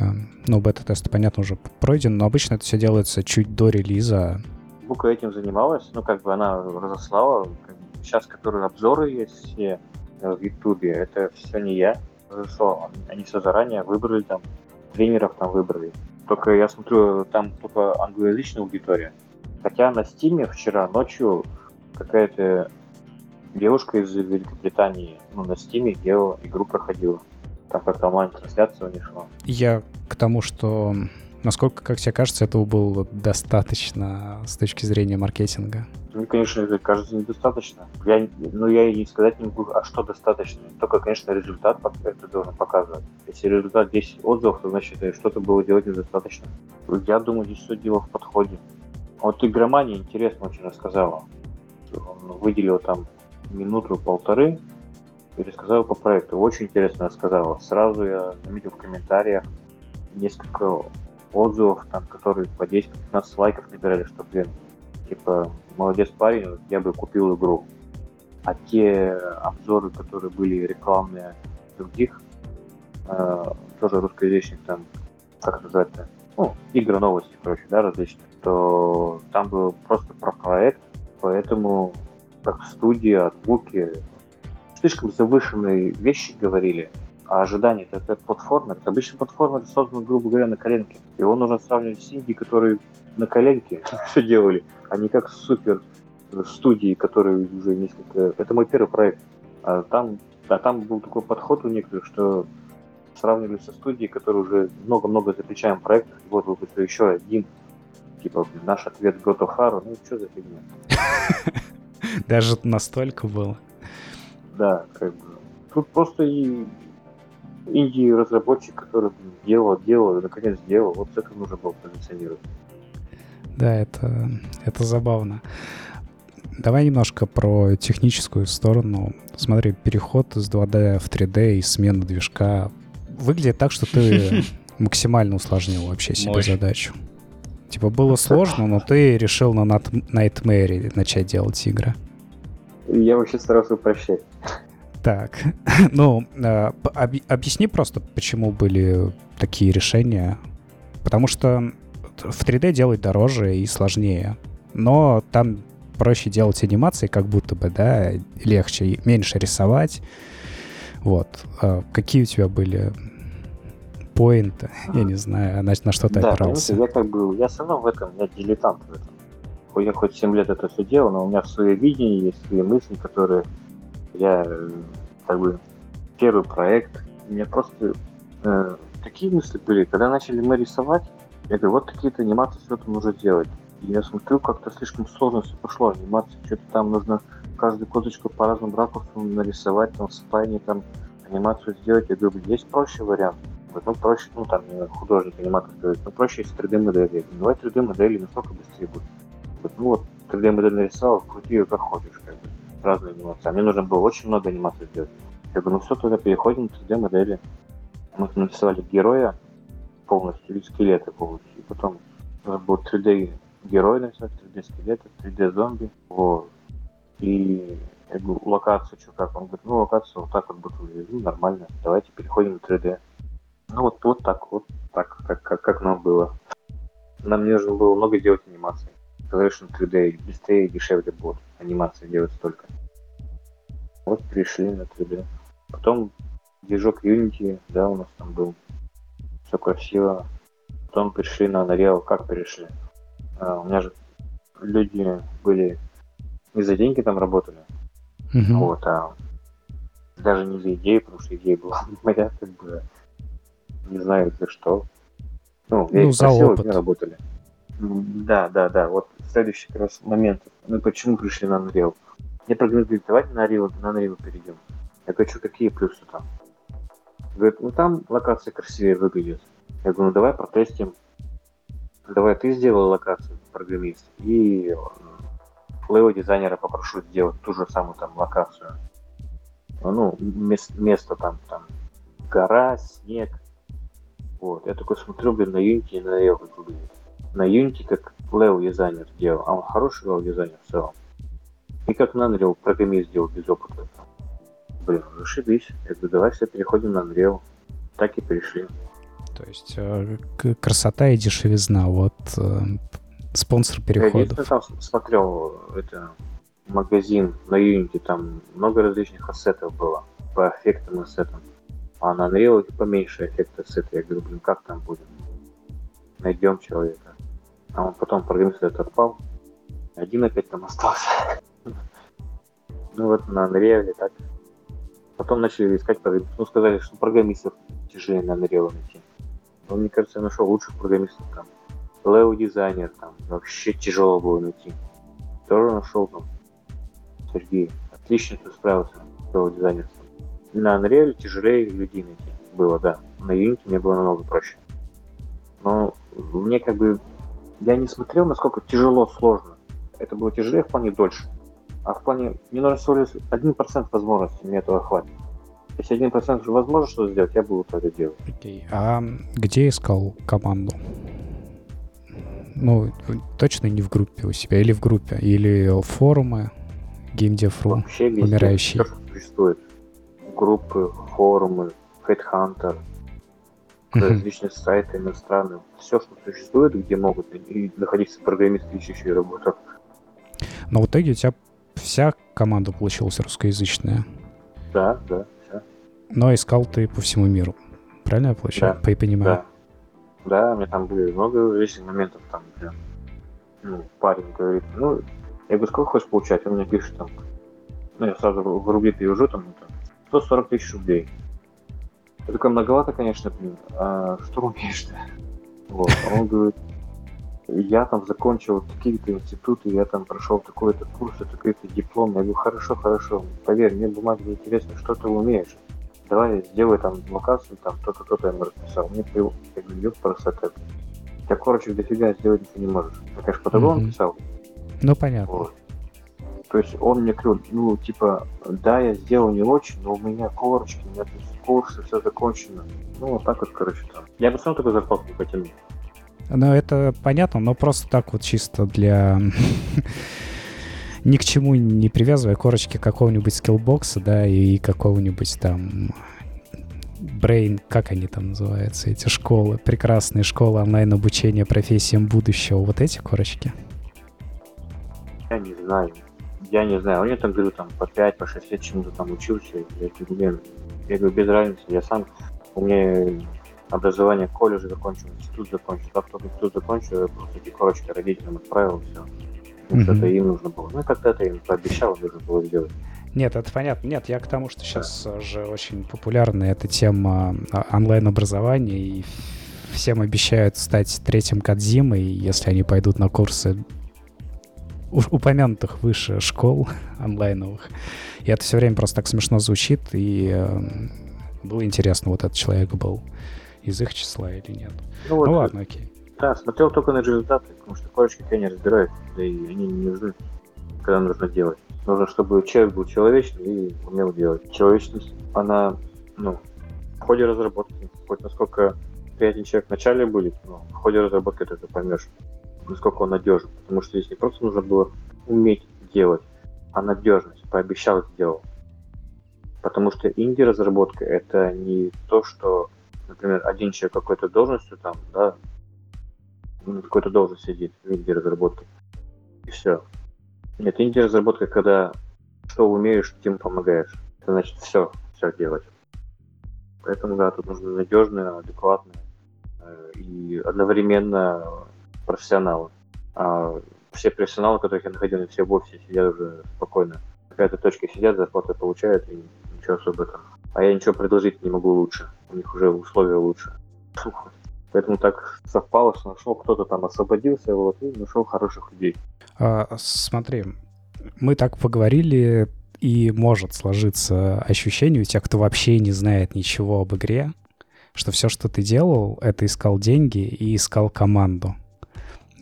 ну, бета-тест, понятно, уже пройден, но обычно это все делается чуть до релиза. Бука этим занималась, ну, как бы она разослала. Сейчас, которые обзоры есть все э, в ютубе, это все не я разослал. Они все заранее выбрали там, тренеров там выбрали. Только я смотрю, там только англоязычная аудитория. Хотя на Стиме вчера ночью какая-то девушка из Великобритании ну, на Стиме делала игру проходила. Там как-то онлайн-трансляция у них шла. Я к тому, что насколько, как тебе кажется, этого было достаточно с точки зрения маркетинга? Мне, конечно, это кажется недостаточно. Я, ну, я и сказать не могу, а что достаточно. Только, конечно, результат это должен показывать. Если результат 10 отзывов, то значит что-то было делать недостаточно. Я думаю, здесь все дело в подходе. Вот игромания интересно очень рассказала. Он выделил там минуту-полторы и рассказал по проекту. Очень интересно рассказала. Сразу я заметил в комментариях несколько отзывов, там, которые по 10-15 лайков набирали, что, блин, типа, молодец парень, я бы купил игру. А те обзоры, которые были рекламные других, э, тоже русскоязычных, там, как называется, ну, игры новости, короче, да, различные, то там было просто про проект, поэтому как студия, от Буки, слишком завышенные вещи говорили, а ожидания это, платформа. Это обычно платформа это создана, грубо говоря, на коленке. Его нужно сравнивать с инди, которые на коленке все делали, а не как супер студии, которые уже несколько... Это мой первый проект. А там, а там был такой подход у некоторых, что сравнивали со студией, которые уже много-много за плечами проектов, и вот выпустили еще один, типа, наш ответ God of War, ну что за фигня? Даже настолько было. Да, как бы. Тут просто и инди-разработчик, который делал, делал, и наконец сделал, вот это нужно было позиционировать. Да, это, это забавно. Давай немножко про техническую сторону. Смотри, переход из 2D в 3D и смена движка выглядит так, что ты максимально усложнил вообще себе задачу. Типа было сложно, но ты решил на Nightmare начать делать игры. Я вообще старался упрощать. Так, ну, э, объясни просто, почему были такие решения. Потому что в 3D делать дороже и сложнее. Но там проще делать анимации, как будто бы, да, легче, меньше рисовать. Вот. А какие у тебя были поинты? Я не знаю, на, на что ты да, опирался. Я как бы, я все равно в этом, я дилетант в этом. Я хоть 7 лет это все делал, но у меня свои видения есть, свои мысли, которые я как бы первый проект. У меня просто э, такие мысли были, когда начали мы рисовать, я говорю, вот такие-то анимации все это нужно делать. И я смотрю, как-то слишком сложно все пошло. Анимация, что-то там нужно каждую козочку по разным ракурсам нарисовать, там, спайни, там, анимацию сделать. Я говорю, есть проще вариант. Ну, проще, ну, там, художник, аниматор говорит, ну, проще есть 3D-модели. Давай 3D-модели настолько быстрее будет. Ну, вот, 3D-модель нарисовал, крути ее как хочешь, как бы, разные анимации. А мне нужно было очень много анимаций сделать. Я говорю, ну все, тогда переходим к 3D-модели. Мы нарисовали героя полностью, и скелеты полностью. И потом у нас был 3D герой нарисовать, 3D скелеты, 3D зомби. Вот. И я говорю, локацию что как? Он говорит, ну локацию вот так вот будет выглядеть. Ну, нормально, давайте переходим на 3D. Ну вот, вот так, вот так, как, как, как нам было. Нам не нужно было много делать. Говоришь, на 3D быстрее и дешевле будет анимации делать столько. Вот пришли на 3D. Потом движок Unity, да, у нас там был. Все красиво. Потом пришли на Unreal. Как пришли? А, у меня же люди были не за деньги там работали. Mm-hmm. Вот, а даже не за идею, потому что идея была моя, как бы, не знаю за что. Ну, я ну, их просил, опыт. работали. Да, да, да. Вот следующий как раз момент. Мы почему пришли на Unreal? Мне программист говорит, давайте на Unreal, на Unreal перейдем. Я говорю, что какие плюсы там? Говорит, ну там локация красивее выглядит. Я говорю, ну давай протестим. Давай ты сделай локацию, программист, и левого дизайнера попрошу сделать ту же самую там локацию. Ну, место, место там, там, гора, снег, Вот. Я такой смотрю, блин, на Unity и на выглядит. На Unity как level дизайнер делал, а он хороший level дизайнер в целом. И как на Unreal программист сделал без опыта. Блин, зашибись. Я говорю, давай все переходим на Unreal. Так и перешли. То есть э, красота и дешевизна, вот э, спонсор переходов. Я там смотрел это магазин на Unity, там много различных ассетов было по эффектам ассетам. А на Unreal поменьше эффекта ассета. Я говорю, блин, как там будем? Найдем человека. А он потом программист этот отпал. Один опять там остался. Ну вот на Unreal так. Потом начали искать программистов. Ну, сказали, что программистов тяжелее на Unreal найти. Но мне кажется, я нашел лучших программистов там. Лео дизайнер там вообще тяжело было найти. Тоже нашел там Сергей. Отлично ты справился с Лео дизайнерством. На Unreal тяжелее людей найти было, да. На Unity мне было намного проще. Но мне как бы... Я не смотрел, насколько тяжело, сложно. Это было тяжелее в плане дольше. А в плане... Мне нужно всего лишь 1% возможностей, мне этого хватит. Если 1% же возможно что сделать, я буду это делать. Окей. Okay. А где искал команду? Ну, точно не в группе у себя, или в группе, или форумы, геймдев.ру, умирающий. Все, что существует. Группы, форумы, Headhunter, различные сайты иностранные. Все, что существует, где могут и находиться программисты, ищущие работу. Но в итоге у тебя вся команда получилась русскоязычная. Да, да, вся. Но искал ты по всему миру. Правильно я получаю? Да, понимаю. Да. Да, у меня там были много различных моментов, там, прям, ну, парень говорит, ну, я говорю, сколько хочешь получать? Он мне пишет там, ну, я сразу в рубли перевожу, там, там 140 тысяч рублей. Я такой, многовато, конечно, блин, а что умеешь-то? Вот, а он говорит, я там закончил такие-то институты, я там прошел такой-то курс, такой-то диплом. Я говорю, хорошо, хорошо, поверь, мне бумаги не интересно, что ты умеешь. Давай сделай там локацию, там то-то, то-то я ему расписал. Мне привел, я говорю, как. Я корочек дофига сделать ты не можешь. Я, конечно, по-другому mm-hmm. писал. Ну, понятно. Вот. То есть он мне говорил, ну, типа, да, я сделал не очень, но у меня корочки, у меня курсы, все закончено. Ну, вот так вот, короче, там. Я бы сам такой зарплату не потянул. Ну, это понятно, но просто так вот чисто для... Ни к чему не привязывая корочки какого-нибудь скиллбокса, да, и какого-нибудь там Brain, как они там называются, эти школы, прекрасные школы онлайн-обучения профессиям будущего, вот эти корочки? Я не знаю. Я не знаю. У там, говорю, там по 5, по 6 лет чему-то там учился. Я, я, я говорю, без разницы. Я сам, у меня образование колледж закончил, институт закончил. Как только институт закончил, я просто эти корочки родителям отправил, все. Mm-hmm. это им нужно было. Ну, когда-то им пообещал, нужно было сделать. Нет, это понятно. Нет, я к тому, что сейчас да. же очень популярна эта тема а, онлайн-образования, и всем обещают стать третьим Кадзимой, если они пойдут на курсы упомянутых выше школ онлайновых. И это все время просто так смешно звучит, и э, было интересно, вот этот человек был из их числа или нет. Ну, вот, ну ладно, окей. Да, смотрел только на результаты, потому что корочки я не разбираюсь, да и они не нужны, когда нужно делать. Нужно, чтобы человек был человечный и умел делать. Человечность, она, ну, в ходе разработки, хоть насколько приятный человек в начале будет, но в ходе разработки ты это поймешь, насколько он надежен. Потому что здесь не просто нужно было уметь делать, а надежность. Пообещал, сделал. Потому что инди-разработка это не то, что например, один человек какой-то должностью там, да, на какой-то должность сидит в инди разработке. И все. Нет, инди разработка, когда что умеешь, тем помогаешь. Это значит все, все делать. Поэтому, да, тут нужно надежные, адекватные э, и одновременно профессионалы. А все профессионалы, которых я находил, все в офисе сидят уже спокойно. Какая-то точка сидят, зарплату получают, и ничего особо там. А я ничего предложить не могу лучше у них уже условия лучше. Поэтому так совпало, что нашел кто-то там освободился, вот, и нашел хороших людей. А, смотри, мы так поговорили, и может сложиться ощущение у тех, кто вообще не знает ничего об игре, что все, что ты делал, это искал деньги и искал команду.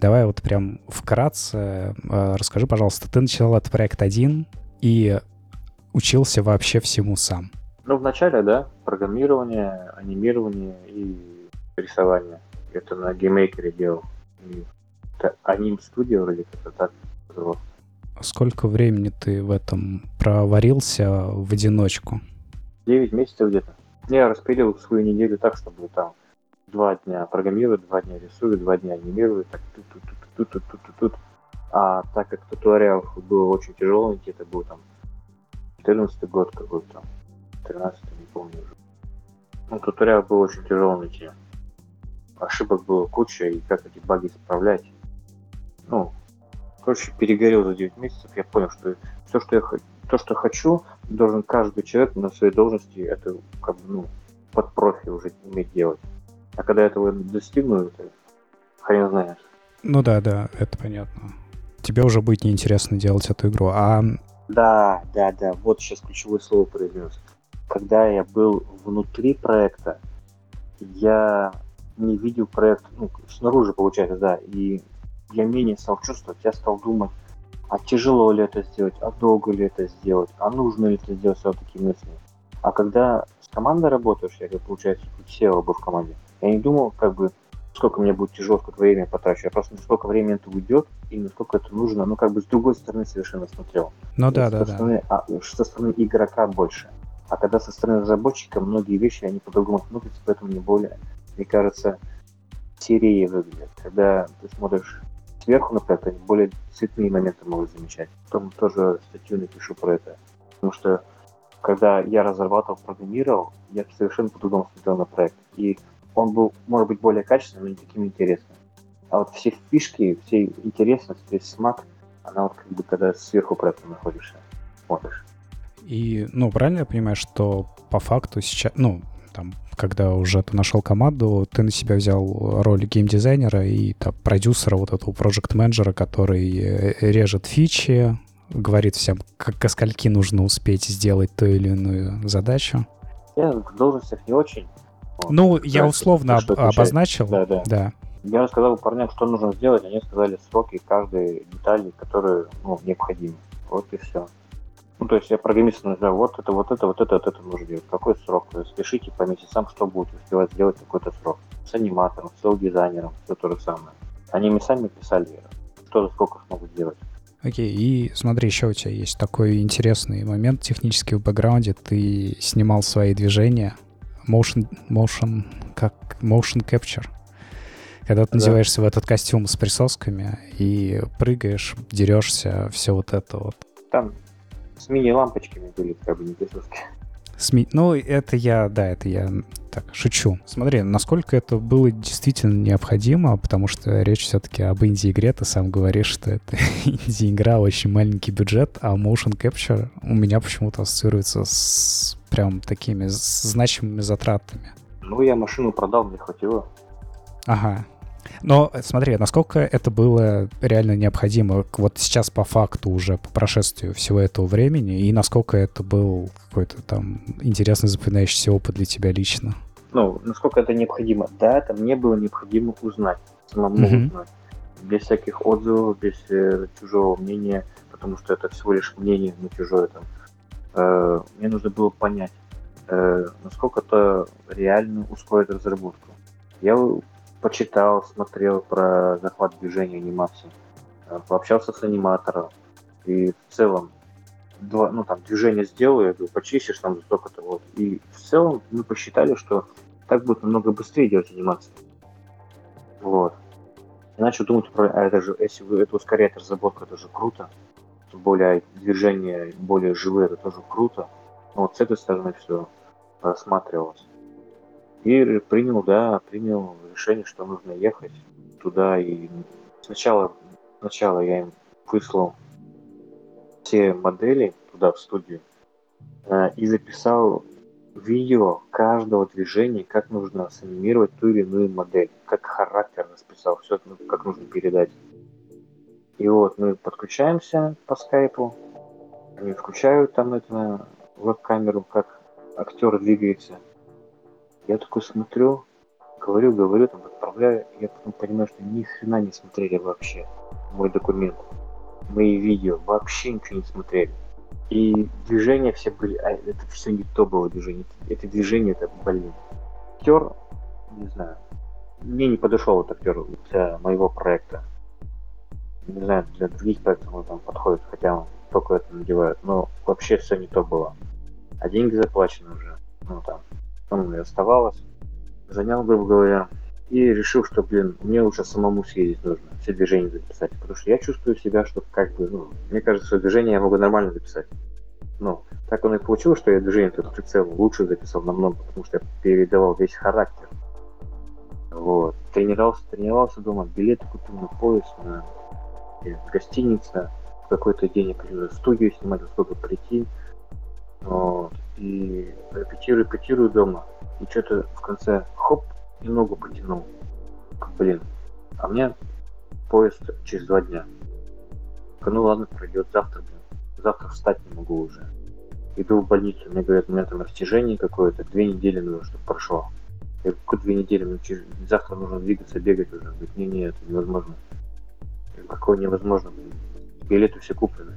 Давай вот прям вкратце э, расскажи, пожалуйста, ты начинал этот проект один и учился вообще всему сам. Ну, вначале, да, программирование, анимирование и рисования. Это на GameMaker е делал. И это Anime Studio вроде как-то так называлось. Сколько времени ты в этом проварился в одиночку? 9 месяцев где-то. Я распилил свою неделю так, чтобы там два дня программирую, два дня рисую, два дня анимирую, так тут тут тут тут тут тут тут А так как туториал был очень тяжелый, это был там 14 год какой-то, 13 не помню уже. Ну, туториал был очень тяжелый найти. Ошибок было куча, и как эти баги исправлять. Ну, короче, перегорел за 9 месяцев, я понял, что все, что я то, что хочу, должен каждый человек на своей должности это как бы, ну, под профи уже уметь делать. А когда этого достигну, хрен знает. Ну да, да, это понятно. Тебе уже будет неинтересно делать эту игру. А да, да, да, вот сейчас ключевое слово произнес. Когда я был внутри проекта, я не видел проект, ну, снаружи, получается, да, и я менее стал чувствовать, я стал думать, а тяжело ли это сделать, а долго ли это сделать, а нужно ли это сделать, все такие мысли. А когда с командой работаешь, я, получается, SEO был в команде, я не думал, как бы, сколько мне будет тяжело, сколько времени потрачу. Я просто сколько времени это уйдет и насколько это нужно, ну, как бы с другой стороны совершенно смотрел. Ну да, да, стороны, да. А, со стороны игрока больше. А когда со стороны разработчика многие вещи, они по-другому смотрятся, поэтому не более, мне кажется, серии выглядят. Когда ты смотришь сверху, например, они более цветные моменты могут замечать. Потом тоже статью напишу про это. Потому что когда я разрабатывал, программировал, я совершенно по-другому смотрел на проект. И он был, может быть, более качественным, но не таким интересным. А вот все фишки, все интересность, весь смак, она вот как бы когда сверху проекта находишься, смотришь. И, ну, правильно я понимаю, что по факту сейчас, ну, там, когда уже ты нашел команду, ты на себя взял роль геймдизайнера и там, продюсера, вот этого проект менеджера который э, режет фичи, говорит всем, как ко скольки нужно успеть сделать ту или иную задачу. Я в должностях не очень. Ну, я условно об, обозначил. Да, да. да. Я рассказал парням, что нужно сделать, они сказали сроки каждой детали, которые ну, необходимы. Вот и все. Ну, то есть я программисту назвал, вот это, вот это, вот это, вот это нужно делать. Какой срок? Спешите по месяцам, что будете успевать сделать какой-то срок. С аниматором, с дизайнером, все то же самое. Они мне сами писали, что за сколько смогут сделать. Окей, okay, и смотри, еще у тебя есть такой интересный момент технический в бэкграунде. Ты снимал свои движения, motion, motion, как motion capture. Когда ты да. надеваешься в этот костюм с присосками и прыгаешь, дерешься, все вот это вот. Там с мини-лампочками были, как бы не присоски. СМИ. Ну, это я, да, это я так шучу. Смотри, насколько это было действительно необходимо, потому что речь все-таки об инди-игре, ты сам говоришь, что это инди-игра, очень маленький бюджет, а motion capture у меня почему-то ассоциируется с прям такими значимыми затратами. Ну, я машину продал, мне хватило. Ага, но смотри, насколько это было реально необходимо вот сейчас по факту уже, по прошествию всего этого времени, и насколько это был какой-то там интересный запоминающийся опыт для тебя лично? Ну, насколько это необходимо? Да, это мне было необходимо узнать, самому mm-hmm. узнать. Без всяких отзывов, без э, чужого мнения, потому что это всего лишь мнение, не чужое там. Э, мне нужно было понять, э, насколько это реально ускорит разработку. Я почитал, смотрел про захват движения анимации, э, пообщался с аниматором. И в целом, два, ну там движение сделаю, я говорю, почистишь там столько-то вот. И в целом мы посчитали, что так будет намного быстрее делать анимацию. Вот. И начал думать про, а это же, если вы это ускоряет разработку, это же круто. Более движение, более живые, это тоже круто. Но вот с этой стороны все рассматривалось. И принял, да, принял решение, что нужно ехать туда. И сначала, сначала я им выслал все модели туда, в студию, э, и записал видео каждого движения, как нужно санимировать ту или иную модель, как характер расписал, все, как нужно передать. И вот мы подключаемся по скайпу, они включают там это веб-камеру, как актер двигается, я такой смотрю, говорю, говорю, там отправляю, я потом понимаю, что ни хрена не смотрели вообще мой документ, мои видео, вообще ничего не смотрели. И движения все были, а это все не то было движение, это движение, это, блин, актер, не знаю, мне не подошел этот актер для моего проекта. Не знаю, для других проектов он там подходит, хотя он только это надевает. Но вообще все не то было. А деньги заплачены уже. Ну там, там и оставалось. Занял, грубо говоря, и решил, что, блин, мне лучше самому съездить нужно, все движения записать. Потому что я чувствую себя, что как бы, ну, мне кажется, что движение я могу нормально записать. Ну, так оно и получилось, что я движение тут прицел лучше записал намного, потому что я передавал весь характер. Вот. Тренировался, тренировался дома, билеты купил на поезд, на гостиница, какой-то день определенно студию снимать, сколько прийти. Вот. И репетирую, репетирую дома. И что-то в конце хоп, и ногу потянул. Блин, а мне поезд через два дня. Ну ладно, пройдет завтра, блин. Завтра встать не могу уже. Иду в больницу, мне говорят, у меня там растяжение какое-то, две недели нужно, чтобы прошло. Я говорю, две недели, мне через... завтра нужно двигаться, бегать уже. Говорит, не, не, это невозможно. Какое невозможно, блин. Билеты все куплены.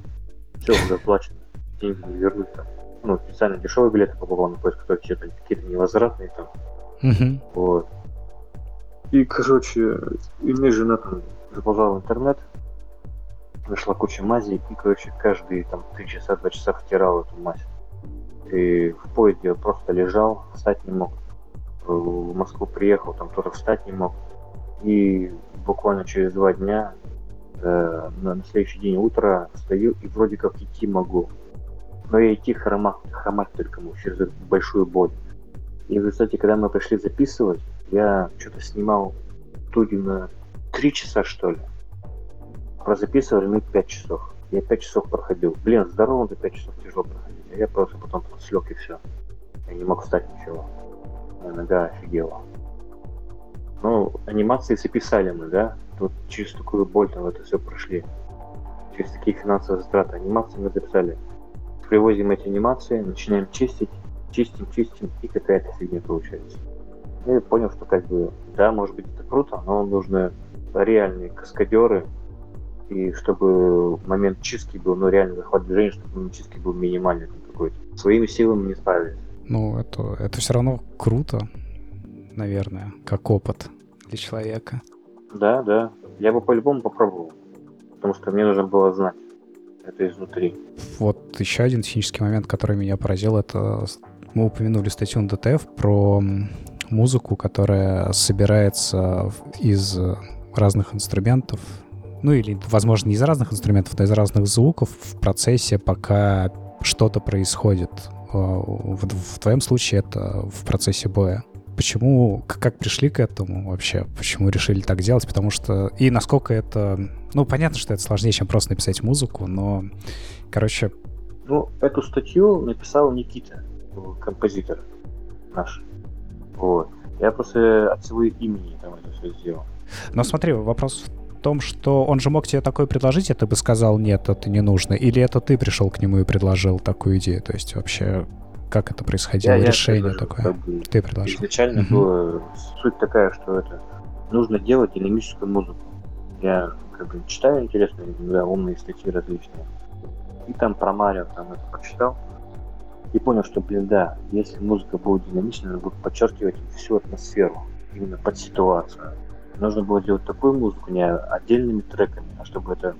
Все уже оплачено. Деньги не вернуть там. Ну, специально дешевые билеты покупал на поиск, которые какие-то невозвратные там. Угу. Вот. И, короче, и мне жена там заползала в интернет, нашла кучу мазей, и, короче, каждые там три часа, два часа втирал эту мазь. И в поезде просто лежал, встать не мог. В Москву приехал, там тоже встать не мог. И буквально через два дня э, на, на следующий день утро встаю и вроде как идти могу. Но я идти хромать, хромать только могу через большую боль. И в результате, когда мы пришли записывать, я что-то снимал студию на 3 часа, что ли. Прозаписывали мы 5 часов. Я 5 часов проходил. Блин, здорово, за 5 часов тяжело проходить. А я просто потом слег и все. Я не мог встать ничего. Моя нога офигела. Ну, анимации записали мы, да? Тут через такую боль там это все прошли. Через такие финансовые затраты. Анимации мы записали. Привозим эти анимации, начинаем чистить чистим, чистим, и какая-то фигня получается. Я понял, что как бы, да, может быть это круто, но нужны реальные каскадеры, и чтобы момент чистки был, ну, реально захват движения, чтобы момент чистки был минимальный какой-то. Своими силами не справились. Ну, это, это все равно круто, наверное, как опыт для человека. Да, да. Я бы по-любому попробовал. Потому что мне нужно было знать это изнутри. Вот еще один технический момент, который меня поразил, это мы упомянули статью на ДТФ про музыку, которая собирается из разных инструментов, ну или, возможно, не из разных инструментов, но из разных звуков в процессе, пока что-то происходит. А, в, в твоем случае это в процессе боя. Почему, как пришли к этому вообще? Почему решили так делать? Потому что... И насколько это... Ну, понятно, что это сложнее, чем просто написать музыку, но, короче... Ну, эту статью написал Никита композитор наш. Вот. Я просто от своего имени там это все сделал. Но смотри, вопрос в том, что он же мог тебе такое предложить, а ты бы сказал, нет, это не нужно. Или это ты пришел к нему и предложил такую идею? То есть вообще, как это происходило? Я, Решение я такое? Как бы, ты предложил. Изначально угу. была суть такая, что это нужно делать динамическую музыку. Я как бы читаю интересные, да, умные статьи различные. И там про Марио там это прочитал и понял, что, блин, да, если музыка будет динамичной, она будет подчеркивать всю атмосферу, именно под ситуацию. Нужно было делать такую музыку не отдельными треками, а чтобы это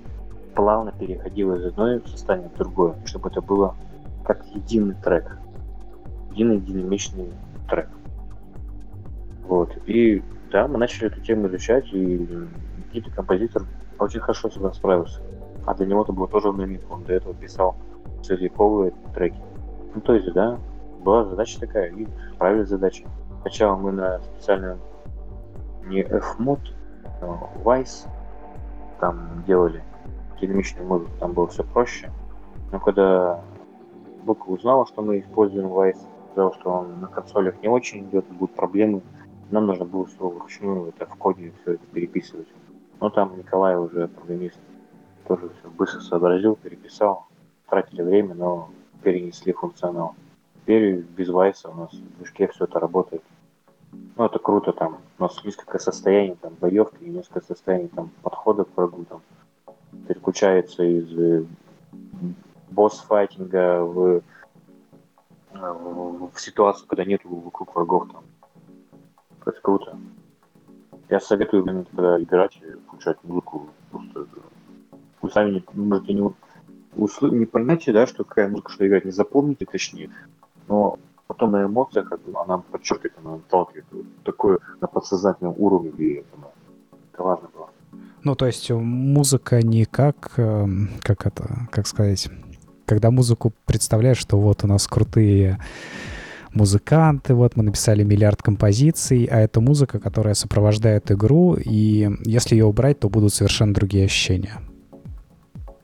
плавно переходило из одной состояния в другое, чтобы это было как единый трек, единый динамичный трек. Вот. И да, мы начали эту тему изучать, и какие-то композитор очень хорошо этим справился. А для него это было тоже новинка. Он до этого писал целиковые треки. Ну, то есть, да, была задача такая, и справились задачи. Сначала мы на специальном не F-мод, но Vice там делали динамичную музыку, там было все проще. Но когда Бука узнала, что мы используем Vice, сказал, что он на консолях не очень идет, будут проблемы, нам нужно было все вручную это в коде все это переписывать. Но там Николай уже программист тоже все быстро сообразил, переписал, тратили время, но перенесли функционал. Теперь без вайса у нас в движке все это работает. Ну, это круто, там, у нас несколько состояний, там, боевки несколько состояний, там, подхода к врагу, там, переключается из э, босс-файтинга в, в, ситуацию, когда нету вокруг врагов, там. Это круто. Я советую именно тогда играть и включать музыку. Просто вы сами не, можете не, услы... не понимаете, да, что какая музыка, что играть, не запомните точнее. Но потом на эмоциях как бы, она подчеркивает, она отталкивает. Такое на подсознательном уровне влияет. Она. Это важно было. Ну, то есть музыка не как, эм, как это, как сказать, когда музыку представляешь, что вот у нас крутые музыканты, вот мы написали миллиард композиций, а это музыка, которая сопровождает игру, и если ее убрать, то будут совершенно другие ощущения.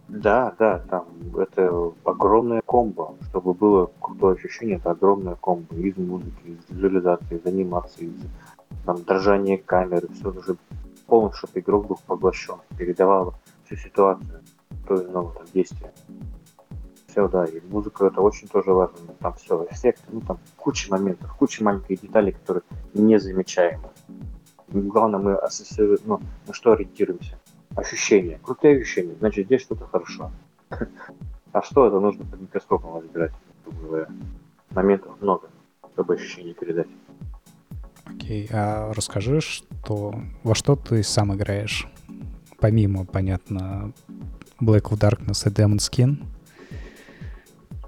Да, да, там это огромная комбо. Чтобы было крутое ощущение, это огромная комбо из музыки, из визуализации, из анимации, из там, дрожания камеры, все уже полностью, чтобы игрок был поглощен, передавал всю ситуацию, то или иное там, действие. Все, да, и музыка это очень тоже важно. Там все, эффект, ну там куча моментов, куча маленьких деталей, которые незамечаемы. Главное, мы ассоциируем, ну, на что ориентируемся ощущения. Крутые ощущения, значит, здесь что-то хорошо. А что это нужно под микроскопом разбирать, Моментов много, чтобы ощущения передать. Окей, а расскажи, что во что ты сам играешь? Помимо, понятно, Black of Darkness и Demon Skin,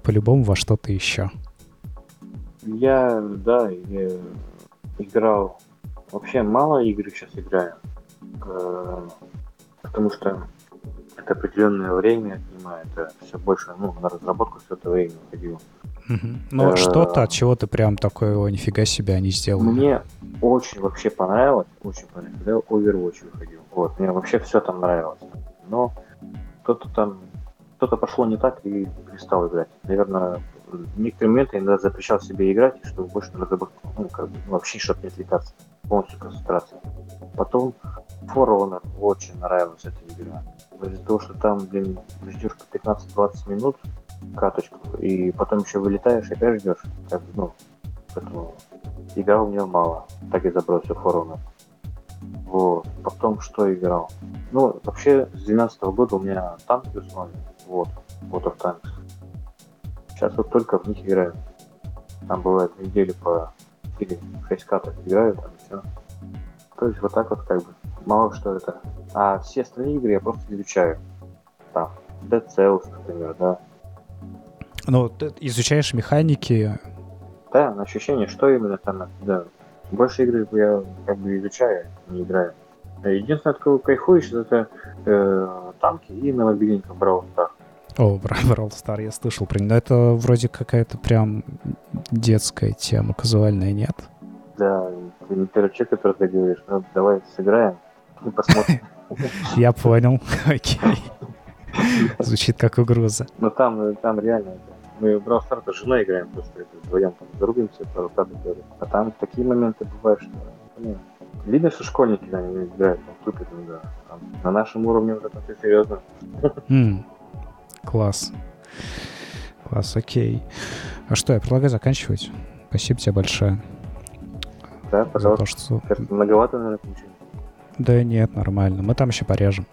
по-любому во что-то еще. Я, да, я играл... Вообще мало игр сейчас играю. Э, потому что это определенное время отнимает, это все больше, ну, на разработку все это время уходило. Угу. Ну, что-то, от чего ты прям такой, о, нифига себе, они сделали. Мне очень вообще понравилось, очень понравилось, когда Overwatch выходил. Вот, мне вообще все там нравилось. Но кто-то там, что-то пошло не так и перестал играть. Наверное, в некоторые моменты иногда запрещал себе играть, чтобы больше на разработку, ну, как бы, ну, вообще, чтобы не отвлекаться, полностью концентрация. Потом For Honor очень нравилась эта игра. Из-за того, что там, блин, ждешь по 15-20 минут каточку, и потом еще вылетаешь и опять ждешь. Как, ну, поэтому игра у нее мало. Так и забросил For Honor. Вот. Потом что играл? Ну, вообще, с 12 года у меня танки в основе. Вот. Вот of Tanks. Сейчас вот только в них играю. Там бывает недели по или 6 каток играю, там все. То есть вот так вот как бы мало что это. А все остальные игры я просто изучаю. Там, Dead Cells, например, да. Ну, ты изучаешь механики. Да, ощущение, что именно там, да. Больше игры я как бы изучаю, не играю. Единственное, от кого кайфуешь, это э, танки и на мобильниках Brawl Stars. О, Brawl Star, я слышал про него. Но это вроде какая-то прям детская тема, казуальная, нет? Да, ты не первый человек, который ты говоришь, ну давай сыграем и посмотрим. Я понял, окей. Звучит как угроза. Ну там, там реально, мы в Brawl Stars женой играем, просто вдвоем там зарубимся, пару кадров А там такие моменты бывают, что блин, видно, что школьники да, не играют, там тупят иногда. Там, на нашем уровне вот это серьезно. Mm. Класс. Класс, окей. А что, я предлагаю заканчивать. Спасибо тебе большое. Да, пожалуйста. За то, что... Многовато, наверное, получилось. Да нет, нормально. Мы там еще порежем.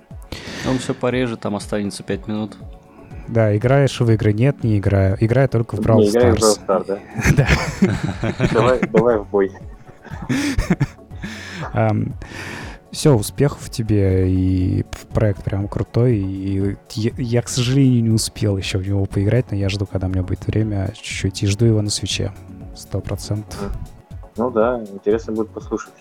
Он все порежет, там останется 5 минут. Да, играешь в игры? Нет, не играю. Играю только в Brawl не, Stars. в Brawl Stars, да? Да. Давай, давай в бой. Все, успехов тебе, и проект прям крутой. И я, я, к сожалению, не успел еще в него поиграть, но я жду, когда у меня будет время чуть-чуть, и жду его на свече. Сто процентов. Ну да, интересно будет послушать.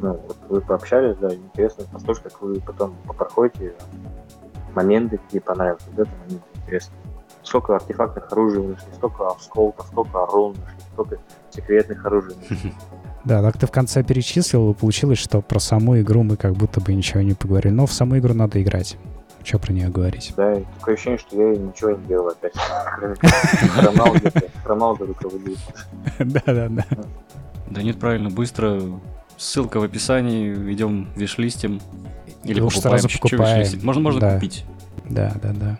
Ну, вот вы пообщались, да, интересно послушать, как вы потом проходите моменты, какие понравились. Вот это момент интересно. Сколько артефактных оружий нашли, сколько осколков, сколько нашли, сколько секретных оружий нашли. Да, так ты в конце перечислил, и получилось, что про саму игру мы как будто бы ничего не поговорили. Но в саму игру надо играть. Что про нее говорить? Да, такое ощущение, что я ничего не делал опять. Хромал где-то, хромал руководитель. Да-да-да. Да нет, правильно, быстро. Ссылка в описании, идем вишлистим. Или Уж сразу покупаем. Можно, можно да. купить. Да, да, да.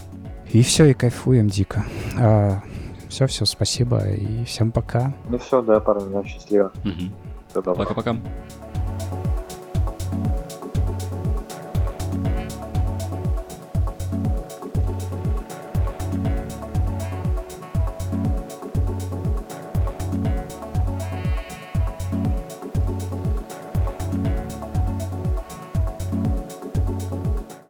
И все, и кайфуем дико. А, все, все, спасибо и всем пока. Ну все, да, парни, счастливо. Угу. Все, Пока-пока.